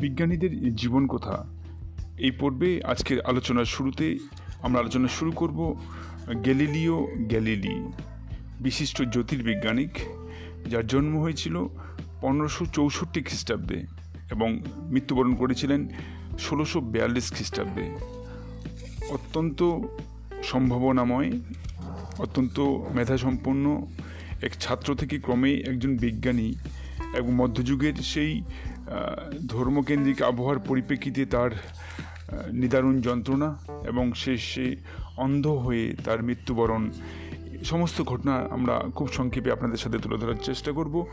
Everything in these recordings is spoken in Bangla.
বিজ্ঞানীদের জীবন কথা এই পর্বে আজকের আলোচনার শুরুতে আমরা আলোচনা শুরু করব গ্যালিলিও গ্যালিলি, বিশিষ্ট জ্যোতির্বিজ্ঞানিক, যার জন্ম হয়েছিল পনেরোশো চৌষট্টি খ্রিস্টাব্দে এবং মৃত্যুবরণ করেছিলেন ষোলোশো বিয়াল্লিশ খ্রিস্টাব্দে। অত্যন্ত সম্ভাবনাময়, অত্যন্ত মেধাসম্পন্ন এক ছাত্র থেকে ক্রমেই একজন বিজ্ঞানী এবং মধ্যযুগের সেই ধর্মকেন্দ্রিক আবহাওয়ার পরিপ্রেক্ষিতে তার নিদারুণ যন্ত্রণা এবং শেষে অন্ধ হয়ে তার মৃত্যুবরণ, সমস্ত ঘটনা আমরা খুব সংক্ষেপে আপনাদের সাথে তুলে ধরার চেষ্টা করব।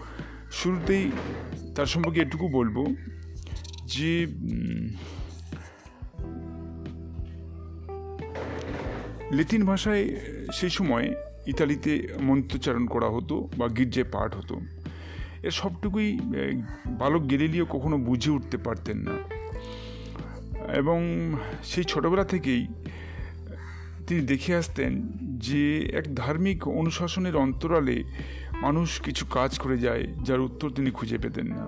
শুরুতেই তার সম্পর্কে এটুকু বলব যে লেতিন ভাষায় সেই সময় ইতালিতে মন্ত্রোচ্চারণ করা হতো বা গির্জায় পাঠ হতো। এর সবটুকুই বালক গেলিলিও কখনো বুঝে উঠতে পারতেন না। এবং সেই ছোটবেলা থেকেই তিনি দেখে আসতেন যে এক ধার্মিক অনুশাসনের অন্তরালে মানুষ কিছু কাজ করে যায়, যার উত্তর তিনি খুঁজে পেতেন না।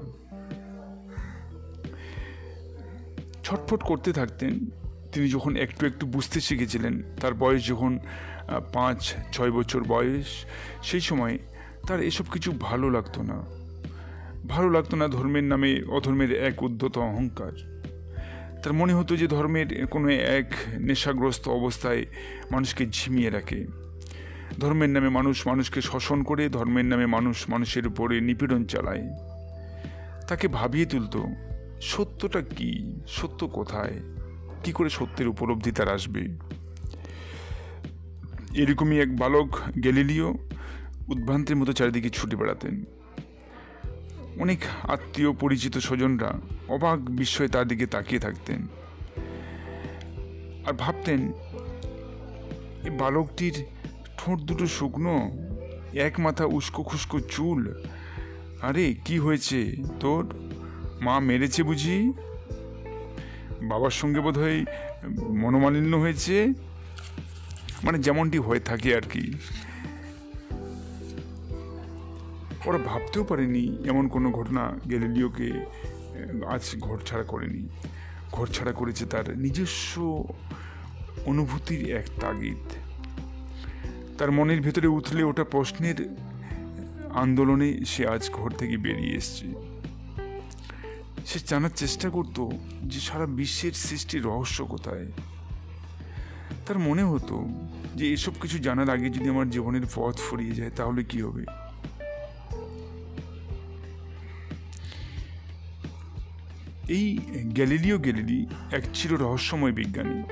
ছটফট করতে থাকতেন, তিনি যখন একটু একটু বুঝতে শিখেছিলেন, তার বয়স যখন পাঁচ, ছয় বছর বয়স, সেই সময় তার এসব কিছু ভালো লাগতো না। ভালো লাগতো না ধর্মের নামে অধর্মের এক উদ্ধত অহংকার। তার মনে হতো যে ধর্মের কোনো এক নেশাগ্রস্ত অবস্থায় মানুষকে ঝিমিয়ে রাখে। ধর্মের নামে মানুষ মানুষকে শোষণ করে, ধর্মের নামে মানুষ মানুষের উপরে নিপীড়ন চালায়। তাকে ভাবিয়ে তুলত, সত্যটা কি? সত্য কোথায়? কি করে সত্যের উপলব্ধি তার আসবে? এরকমই এক বালক গ্যালিলিও উদ্ভ্রান্তের মতো চারিদিকে ছুটে বেড়াতেন। অনেক আত্মীয় পরিচিত স্বজনরা অবাক বিস্ময়ে তার দিকে তাকিয়ে থাকতেন। আর ভাবতেন, এই বালকটির ঠোঁট দুটো শুকনো, এক মাথা উস্কো খুস্কো চুল। আরে, কি হয়েছে তোর? মা মেরেছে বুঝি? বাবার সঙ্গে বোধ হয় মনোমালিন্য হয়েছে? মানে যেমনটি হয়ে থাকে আর কি। ওরা ভাবতেও পারেনি এমন কোনো ঘটনা গ্যালিলিওকে আজ ঘর ছাড়া করেনি। ঘর ছাড়া করেছে তার নিজস্ব অনুভূতির এক তাগিদ। তার মনের ভেতরে উঠলে ওটা প্রশ্নের আন্দোলনে সে আজ ঘর থেকে বেরিয়ে এসছে। সে জানার চেষ্টা করত যে সারা বিশ্বের সৃষ্টির রহস্য কোথায়। তার মনে হতো যে এসব কিছু জানার আগে যদি আমার জীবনের পথ ফুরিয়ে যায়, তাহলে কি হবে? এই গ্যালিলিও গ্যালিলি এক চির রহস্যময় বিজ্ঞানী।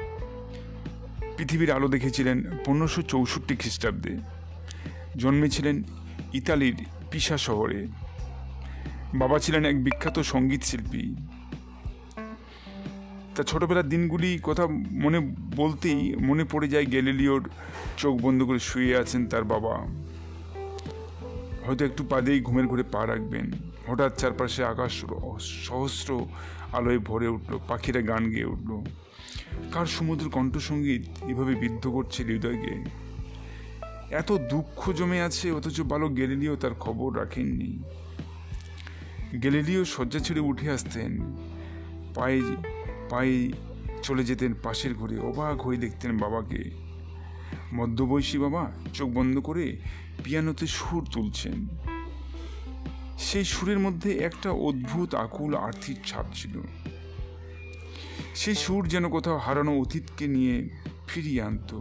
পৃথিবীর আলো দেখেছিলেন পনেরোশো চৌষট্টি খ্রিস্টাব্দে। জন্মেছিলেন ইতালির পিসা শহরে। বাবা ছিলেন এক বিখ্যাত সংগীত শিল্পী। তা ছোটবেলার দিনগুলি কথা মনে বলতেই মনে পড়ে যায় গ্যালিলিওর চোখ বন্ধ করে শুয়ে আছেন তার বাবা। হয়তো একটু পাদেই ঘুমের ঘুরে পা রাখবেন। হঠাৎ চারপাশে আকাশ সহস্র আলোয় ভরে উঠল, পাখিরা গান গেয়ে উঠল। কার সমুদ্র কণ্ঠসঙ্গীত এভাবে বিদ্ধ করছে হৃদয়কে? এত দুঃখ জমে আছে, অথচ বালক গেলিলিও তার খবর রাখেননি। গেলিলিও শয্যা ছেড়ে উঠে আসতেন। পায়ে পায়ে চলে যেতেন পাশের ঘরে, অবাক হয়ে দেখতেন বাবাকে। মধ্যবয়সী বাবা চোখ বন্ধ করে পিয়ানোতে সুর তুলছেন। সেই সুরের মধ্যে একটা অদ্ভুত, আকুল, আর্থিক ছাপ ছিল। সেই সুর যেন কোথাও হারানো অতীতকে নিয়ে ফিরিয়ে আনত।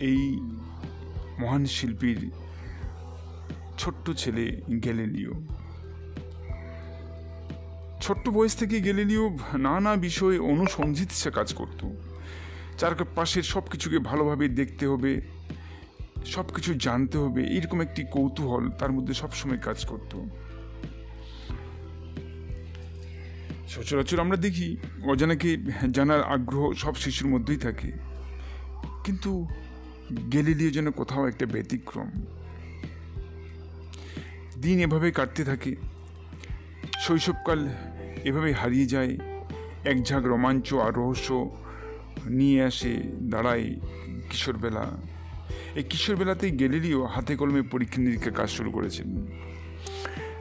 এই মহান শিল্পীর ছোট্ট ছেলে গ্যালিলিও। ছোট্ট বয়স থেকে গ্যালিলিও নানা বিষয়ে অনুসংধিৎসা কাজ করত। চারপাশের সব কিছুকে ভালোভাবে দেখতে হবে সব কিছু জানতে হবে, এরকম একটি কৌতূহল তার মধ্যে সবসময় কাজ করত। সচরাচর আমরা দেখি অজানাকে জানার আগ্রহ সব শিশুর মধ্যেই থাকে। কিন্তু গেলিলিও যেন কোথাও একটা ব্যতিক্রম। দিন এভাবে কাটতে থাকে। শৈশবকাল এভাবে হারিয়ে যায়। এক ঝাঁক রোমাঞ্চ আর রহস্য নিয়ে আসে, দাঁড়ায় কিশোরবেলা। এই কিশোরবেলাতেই গ্যালিলিও হাতে কলমে পরীক্ষা নিরীক্ষা কাজ শুরু করেছেন।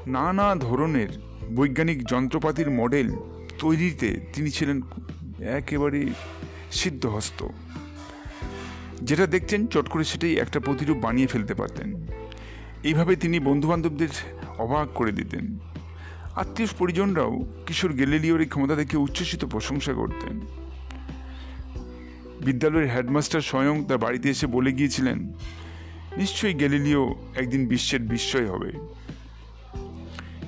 নানা ধরনের বৈজ্ঞানিক যন্ত্রপাতির মডেল তৈরিতে তিনি ছিলেন একেবারে সিদ্ধহস্ত। যেটা দেখছেন, চট করে সেটাই একটা প্রতিরূপ বানিয়ে ফেলতে পারতেন। এইভাবে তিনি বন্ধুবান্ধবদের অবাক করে দিতেন। আত্মীয় পরিজনরাও কিশোর গেলেলিওর এই ক্ষমতা দেখে উচ্ছ্বসিত প্রশংসা করতেন। বিদ্যালয়ের হেডমাস্টার স্বয়ং তার বাড়িতে এসে বলে গিয়েছিলেন, নিশ্চয়ই গ্যালিলিও একদিন বিশ্বের বিস্ময় হবে।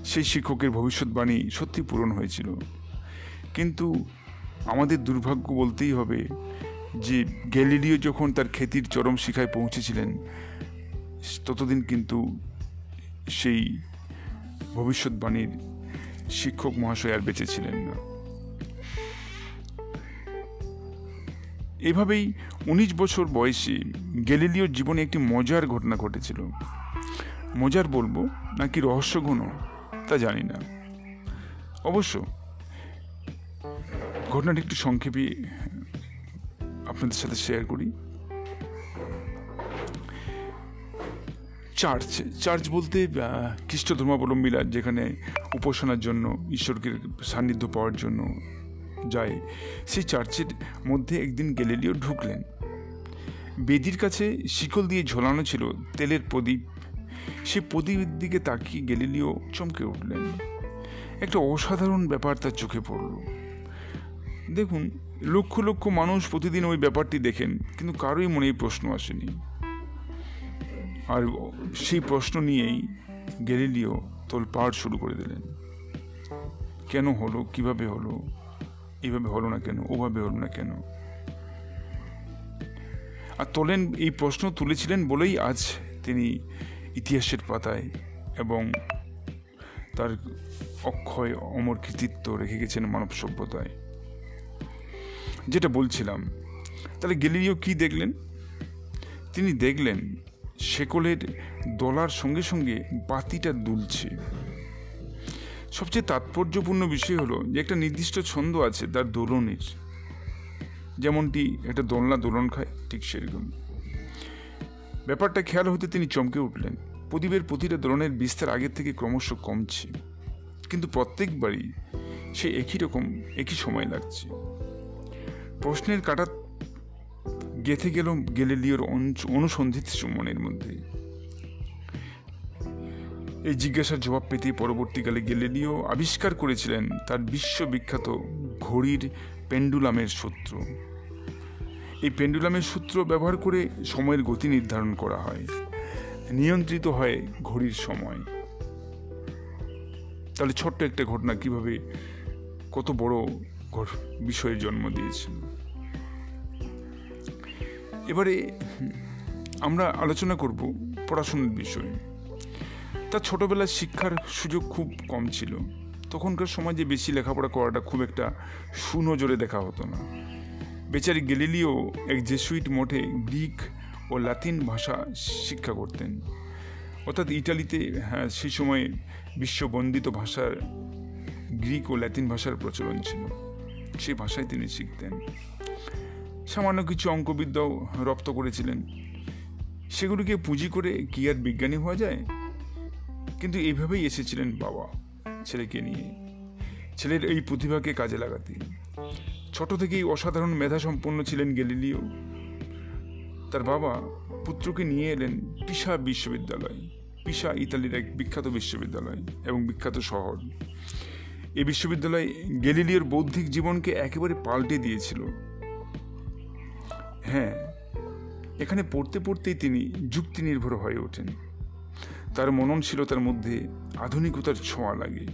সেই শিক্ষকের ভবিষ্যৎবাণী সত্যি পূরণ হয়েছিল। কিন্তু আমাদের দুর্ভাগ্য বলতেই হবে যে গ্যালিলিও যখন তার খ্যাতির চরম শিখায় পৌঁছেছিলেন, ততদিন কিন্তু সেই ভবিষ্যৎবাণীর শিক্ষক মহাশয় আর বেঁচে ছিলেন না। এভাবেই উনিশ বছর বয়সে গ্যালিলিওর জীবনে একটি মজার ঘটনা ঘটেছিল। মজার বলব নাকি রহস্যঘন, তা জানি না। অবশ্য ঘটনাটি একটু সংক্ষেপে আপনাদের সাথে শেয়ার করি। চার্চ চার্চ বলতে খ্রিস্ট ধর্মাবলম্বীরা যেখানে উপাসনার জন্য, ঈশ্বরকে সান্নিধ্য পাওয়ার জন্য যায়, সেই চার্চের মধ্যে একদিন গ্যালিলিও ঢুকলেন। বেদির কাছে শিকল দিয়ে ঝোলানো ছিল তেলের প্রদীপ। সে প্রদীপের দিকে তাকিয়ে গ্যালিলিও চমকে উঠলেন। একটা অসাধারণ ব্যাপার তার চোখে পড়ল। দেখুন, লক্ষ লক্ষ মানুষ প্রতিদিন ওই ব্যাপারটি দেখেন, কিন্তু কারোই মনে এই প্রশ্ন আসেনি। আর সেই প্রশ্ন নিয়েই গ্যালিলিও তোলপাড় শুরু করে দিলেন। কেন হলো, কীভাবে হলো এইভাবে হলো না কেন, ওভাবে হলো না কেন? আর তোলেন, এই প্রশ্ন তুলেছিলেন বলেই আজ তিনি ইতিহাসের পাতায় এবং তার অক্ষয় অমর কৃতিত্ব রেখে গেছেন মানব সভ্যতায়। যেটা বলছিলাম, তাহলে গেলিও কি দেখলেন? তিনি দেখলেন শেকলের দলার সঙ্গে সঙ্গে বাতিটা দুলছে। সবচেয়ে তাৎপর্যপূর্ণ বিষয় হলো যে একটা নির্দিষ্ট ছন্দ আছে তার দোলনের। যেমনটি একটা দোলনা দোলন খায়, ঠিক সেরকম। ব্যাপারটা খেয়াল হতে তিনি চমকে উঠলেন। প্রদীপের প্রতিটা দোলনের বিস্তার আগের থেকে ক্রমশ কমছে। কিন্তু প্রত্যেকবারই সে একই রকম, একই সময় লাগছে। প্রশ্নের কাটা গেথে গেল, গেলেলিওর অনুসন্ধিত মনের মধ্যে। এই জিজ্ঞাসার জবাব পেতে পরবর্তীকালে গেলেলিও আবিষ্কার করেছিলেন তার বিশ্ববিখ্যাত ঘড়ির পেন্ডুলামের সূত্র। এই পেন্ডুলামের সূত্র ব্যবহার করে সময়ের গতি নির্ধারণ করা হয়, নিয়ন্ত্রিত হয় ঘড়ির সময়। তাহলে ছোট্ট একটা ঘটনা কীভাবে কত বড় বিষয়ের জন্ম দিয়েছিল? এবারে আমরা আলোচনা করব পড়াশোনার বিষয়ে। তার ছোটোবেলার শিক্ষার সুযোগ খুব কম ছিল। তখনকার সমাজে বেশি লেখাপড়া করাটা খুব একটা সুনজরে দেখা হতো না। বেচারি গেলিলিও এক জেসুইট মঠে গ্রিক ও লাতিন ভাষা শিক্ষা করতেন। অর্থাৎ ইটালিতে হ্যাঁ সেই সময় বিশ্ববন্দিত ভাষার গ্রিক ও ল্যাতিন ভাষার প্রচলন ছিল। সেই ভাষায় তিনি শিখতেন। সামান্য কিছু অঙ্কবিদ্যাও রপ্ত করেছিলেন। সেগুলিকে পুঁজি করে কি আর বিজ্ঞানী হওয়া যায়? কিন্তু এইভাবেই এসেছিলেন বাবা, ছেলেকে নিয়ে। ছেলের এই প্রতিভাকে কাজে লাগাতে। ছোট থেকেই অসাধারণ মেধা সম্পন্ন ছিলেন গেলিলিও তার বাবা পুত্রকে নিয়ে এলেন পিসা বিশ্ববিদ্যালয়, পিসা ইতালির এক বিখ্যাত বিশ্ববিদ্যালয় এবং বিখ্যাত শহর। এই বিশ্ববিদ্যালয় গেলিলিওর বৌদ্ধিক জীবনকে একেবারে পাল্টে দিয়েছিল। হ্যাঁ এখানে পড়তে পড়তেই তিনি যুক্তি নির্ভর হয়ে ওঠেন। তার মননশীলতার মধ্যে আধুনিকতার ছোঁয়া লাগে।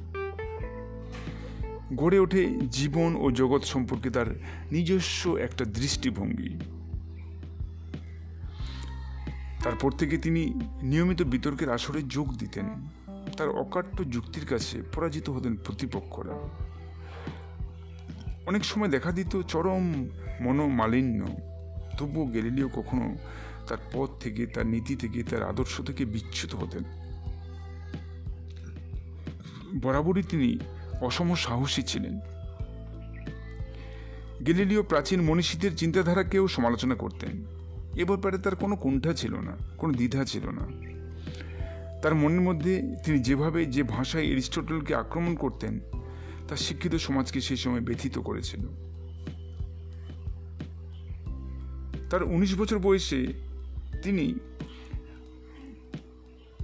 গড়ে ওঠে জীবন ও জগৎ সম্পর্কে তার নিজস্ব একটা দৃষ্টিভঙ্গি। তারপর থেকে তিনি নিয়মিত বিতর্কের আসরে যোগ দিতেন। তার অকাট্য যুক্তির কাছে পরাজিত হতেন প্রতিপক্ষরা। অনেক সময় দেখা দিত চরম মনোমালিন্য। তবুও গেলিলিও কখনো তার পথ থেকে, তার নীতি থেকে, তার আদর্শ থেকে বিচ্যুত হতেন। বরাবরই তিনি অসম সাহসী ছিলেন। গেলিলিও প্রাচীন মনীষীদের চিন্তাধারাকেও সমালোচনা করতেন। এ ব্যাপারে তার কোনো কুণ্ঠা ছিল না, কোনো দ্বিধা ছিল না। তার মনের মধ্যে তিনি যেভাবে যে ভাষায় এরিস্টটলকে আক্রমণ করতেন, তা শিক্ষিত সমাজকে সেই সময় ব্যথিত করেছিল। তার উনিশ বছর বয়সে তিনি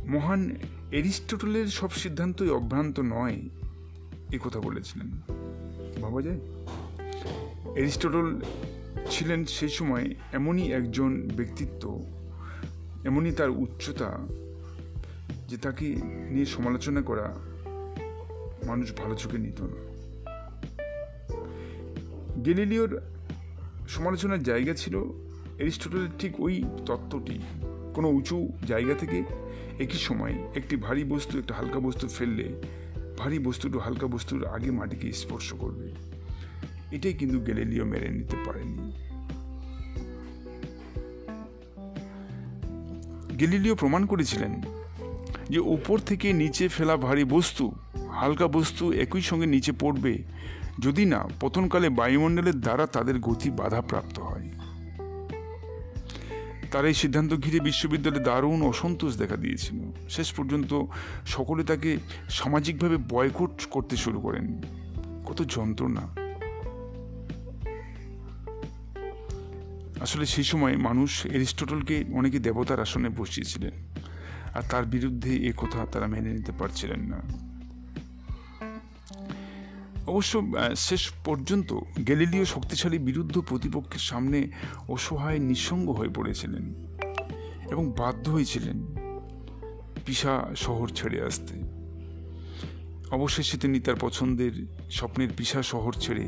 মহান এরিস্টটলের সব সিদ্ধান্তই অভ্রান্ত নয়, এ কথা বলেছিলেন। ভাবা যায় এরিস্টটল ছিলেন সেই সময় এমনই একজন ব্যক্তিত্ব, এমনই তার উচ্চতা যে তাকে নিয়ে সমালোচনা করা মানুষ ভালো চোখে নিত না। গেলিলিওর সমালোচনার জায়গা ছিল এরিস্টটলের ঠিক ওই তত্ত্বটি কোনো উঁচু জায়গা থেকে একই সময় একটি ভারী বস্তু, একটা হালকা বস্তু ফেললে ভারী বস্তুটা হালকা বস্তুর আগে মাটিকে স্পর্শ করবে। এটাই কিন্তু গ্যালিলিও মেনে নিতে পারেনি। গ্যালিলিও প্রমাণ করেছিলেন যে উপর থেকে নিচে ফেলা ভারী বস্তু, হালকা বস্তু একই সঙ্গে নিচে পড়বে, যদি না পতনকালে বায়ুমণ্ডলের দ্বারা তাদের গতি বাধাপ্রাপ্ত হয়। তার এই সিদ্ধান্ত ঘিরে বিশ্ববিদ্যালয়ে দারুণ অসন্তোষ দেখা দিয়েছিল। শেষ পর্যন্ত সকলে তাকে সামাজিকভাবে বয়কট করতে শুরু করেন। কত যন্ত্রণা। আসলে সেই সময় মানুষ এরিস্টটলকে অনেকে দেবতার আসনে বসিয়েছিলেন। আর তার বিরুদ্ধে এ কথা তারা মেনে নিতে পারছিলেন না। অবশ্য শেষ পর্যন্ত গ্যালিলিও শক্তিশালী বিরুদ্ধ প্রতিপক্ষের সামনে অসহায় নিঃসঙ্গ হয়ে পড়েছিলেন এবং বাধ্য হয়েছিলেন পিসা শহর ছেড়ে আসতে। অবশেষে তিনি তার পছন্দের স্বপ্নের পিসা শহর ছেড়ে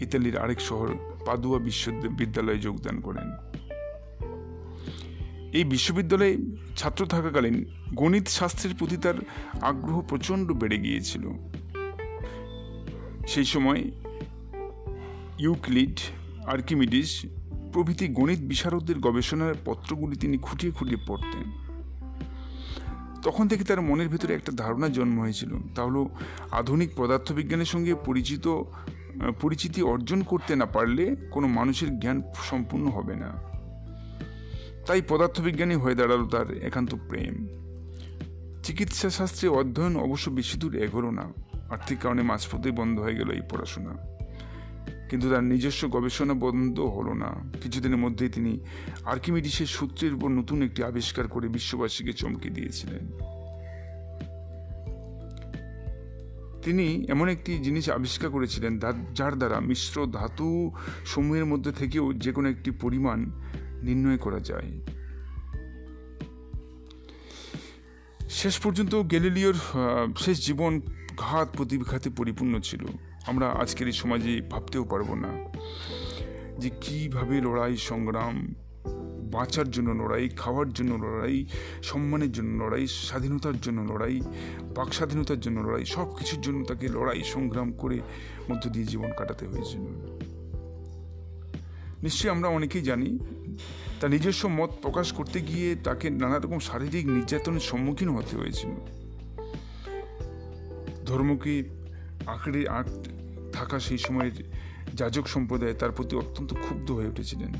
ইতালির আরেক শহর পাদুয়া বিশ্ববিদ্যালয়ে যোগদান করেন। এই বিশ্ববিদ্যালয়ে ছাত্র থাকাকালীন গণিত শাস্ত্রের প্রতি তার আগ্রহ প্রচণ্ড বেড়ে গিয়েছিল। সেই সময় ইউক্লিড, আর্কিমিডিস প্রভৃতি গণিত বিশারদদের গবেষণার পত্রগুলি তিনি খুঁটিয়ে খুঁটিয়ে পড়তেন। তখন থেকে তার মনের ভিতরে একটা ধারণা জন্ম হয়েছিল। তা হলো, আধুনিক পদার্থবিজ্ঞানের সঙ্গে পরিচিত পরিচিতি অর্জন করতে না পারলে কোনো মানুষের জ্ঞান সম্পূর্ণ হবে না। তাই পদার্থবিজ্ঞানী হয়ে দাঁড়াল তার একান্ত প্রেম। চিকিৎসা শাস্ত্রে অধ্যয়ন অবশ্য বেশি দূর এগোলো না। আর্থিক কারণে মাঝপথেই বন্ধ হয়ে গেল এই পড়াশোনা। কিন্তু তার নিজস্ব গবেষণা বন্ধ হলো না। কিছুদিনের মধ্যেই তিনি আর্কিমিডিসের সূত্রের উপর নতুন একটি আবিষ্কার করে বিশ্ববাসীকে চমকে দিয়েছিলেন। তিনি এমন একটি জিনিস আবিষ্কার করেছিলেন যার দ্বারা মিশ্র ধাতু সমূহের মধ্যে থেকেও যে কোনো একটি পরিমাণ নির্ণয় করা যায়। শেষ পর্যন্ত গ্যালিলিওর শেষ জীবন ঘাত প্রতিঘাতে পরিপূর্ণ ছিল। আমরা আজকের এই সমাজে ভাবতেও পারব না যে কীভাবে লড়াই, সংগ্রাম, বাঁচার জন্য লড়াই, খাওয়ার জন্য লড়াই, সম্মানের জন্য লড়াই, স্বাধীনতার জন্য লড়াই বাক স্বাধীনতার জন্য লড়াই সব কিছুর জন্য তাকে লড়াই, সংগ্রাম করে মধ্য দিয়ে জীবন কাটাতে হয়েছিল। নিশ্চয়ই আমরা অনেকেই জানি, তার নিজস্ব মত প্রকাশ করতে গিয়ে তাকে নানা রকম শারীরিক নির্যাতনের সম্মুখীন হতে হয়েছিল। ধর্মকে আঁকড়ে আঁক থাকা সেই সময়ের যাজক সম্প্রদায় তার প্রতি অত্যন্ত ক্ষুব্ধ হয়ে উঠেছিলেন।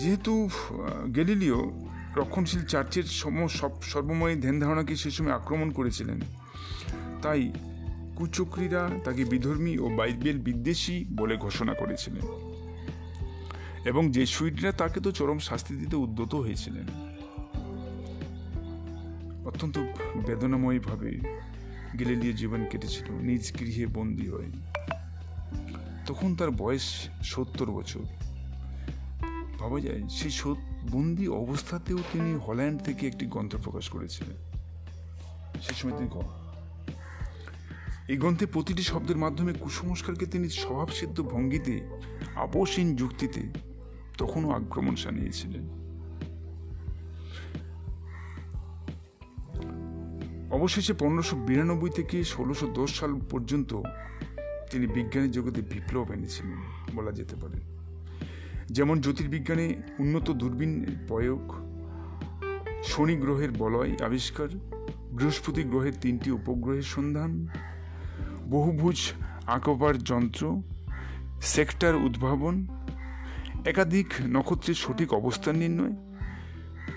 যেহেতু গেলিলিও রক্ষণশীল চার্চের সম সব সর্বময় ধ্যান ধারণাকে সে সময় আক্রমণ করেছিলেন, তাই কুচক্রীরা তাকে বিধর্মী ও বাইবেল বিদ্বেষী বলে ঘোষণা করেছিলেন। এবং যে সুইডরা তাকে তো চরম শাস্তি দিতে উদ্যত হয়েছিলেন। অত্যন্ত বেদনাময়ভাবে গেলেলিও জীবন কেটেছিল, নিজ গৃহে বন্দী হয়ে। তখন তার বয়স সত্তর বছর। ভাবা যায়, সেই বন্দি অবস্থাতেও তিনি হল্যান্ড থেকে একটি গ্রন্থ প্রকাশ করেছিলেন। সেই সময় তিনি এই গ্রন্থে প্রতিটি শব্দের মাধ্যমে কুসংস্কারকে তিনি স্বভাবসিদ্ধ ভঙ্গিতে আপসীন যুক্তিতে তখনও আক্রমণ সানিয়েছিলেন অবশেষে পনেরোশো বিরানব্বই থেকে ষোলোশো দশ সাল পর্যন্ত তিনি বিজ্ঞানের জগতে বিপ্লব এনেছিলেন বলা যেতে পারে। যেমন জ্যোতির্বিজ্ঞানে উন্নত দূরবীন প্রয়োগ, শনি গ্রহের বলয় আবিষ্কার, বৃহস্পতি গ্রহের তিনটি উপগ্রহের সন্ধান, বহুভুজ আঁকবার যন্ত্র, সেক্টর উদ্ভাবন একাধিক নক্ষত্রের সঠিক অবস্থান নির্ণয়,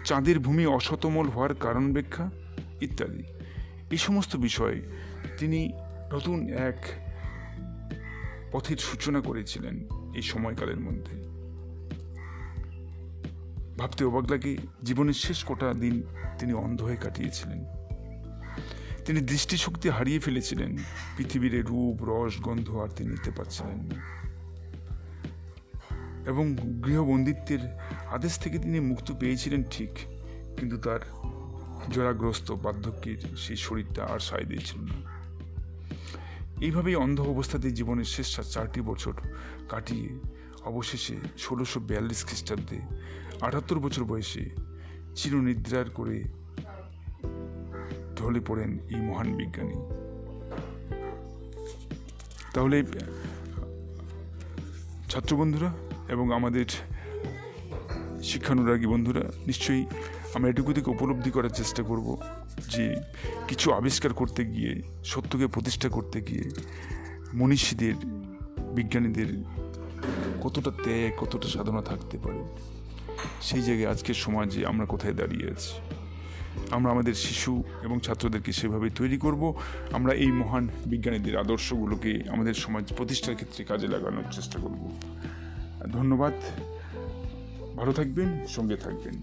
চাঁদের ভূমি অসতমল হওয়ার কারণ ব্যাখ্যা ইত্যাদি। এই সমস্ত বিষয়ে তিনি নতুন এক পথের সূচনা করেছিলেন এই সময়কালের মধ্যে। ভাবতে অবাক লাগে, জীবনের শেষ কটা দিন তিনি অন্ধ হয়ে কাটিয়েছিলেন। তিনি দৃষ্টিশক্তি হারিয়ে ফেলেছিলেন, পৃথিবীর রূপ, রস, গন্ধ আর তিনি নিতে পারছিলেন না। এবং গৃহবন্দিত্বের আদেশ থেকে তিনি মুক্ত পেয়েছিলেন ঠিক, কিন্তু তার জরাগ্রস্ত বার্ধক্যের সেই শরীরটা আর সায় দিয়েছিল না। এইভাবেই অন্ধ অবস্থাতে জীবনের শেষ চারটি বছর কাটিয়ে অবশেষে ষোলোশো বিয়াল্লিশ খ্রিস্টাব্দে আটাত্তর বছর বয়সে চিরনিদ্রার করে ঢলে পড়েন এই মহান বিজ্ঞানী। তাহলে, ছাত্রবন্ধুরা এবং আমাদের শিক্ষানুরাগী বন্ধুরা, নিশ্চয়ই আমরা এটুকু থেকে উপলব্ধি করার চেষ্টা করব যে কিছু আবিষ্কার করতে গিয়ে, সত্যকে প্রতিষ্ঠা করতে গিয়ে মনীষীদের, বিজ্ঞানীদের কতটা ত্যাগ, কতটা সাধনা থাকতে পারে। সেই জায়গায় আজকের সমাজে আমরা কোথায় দাঁড়িয়ে আছি? আমরা আমাদের শিশু এবং ছাত্রদেরকে সেভাবে তৈরি করব। আমরা এই মহান বিজ্ঞানীদের আদর্শগুলোকে আমাদের সমাজ প্রতিষ্ঠার ক্ষেত্রে কাজে লাগানোর চেষ্টা করব। ধন্যবাদ। ভালো থাকবেন সঙ্গে থাকবেন।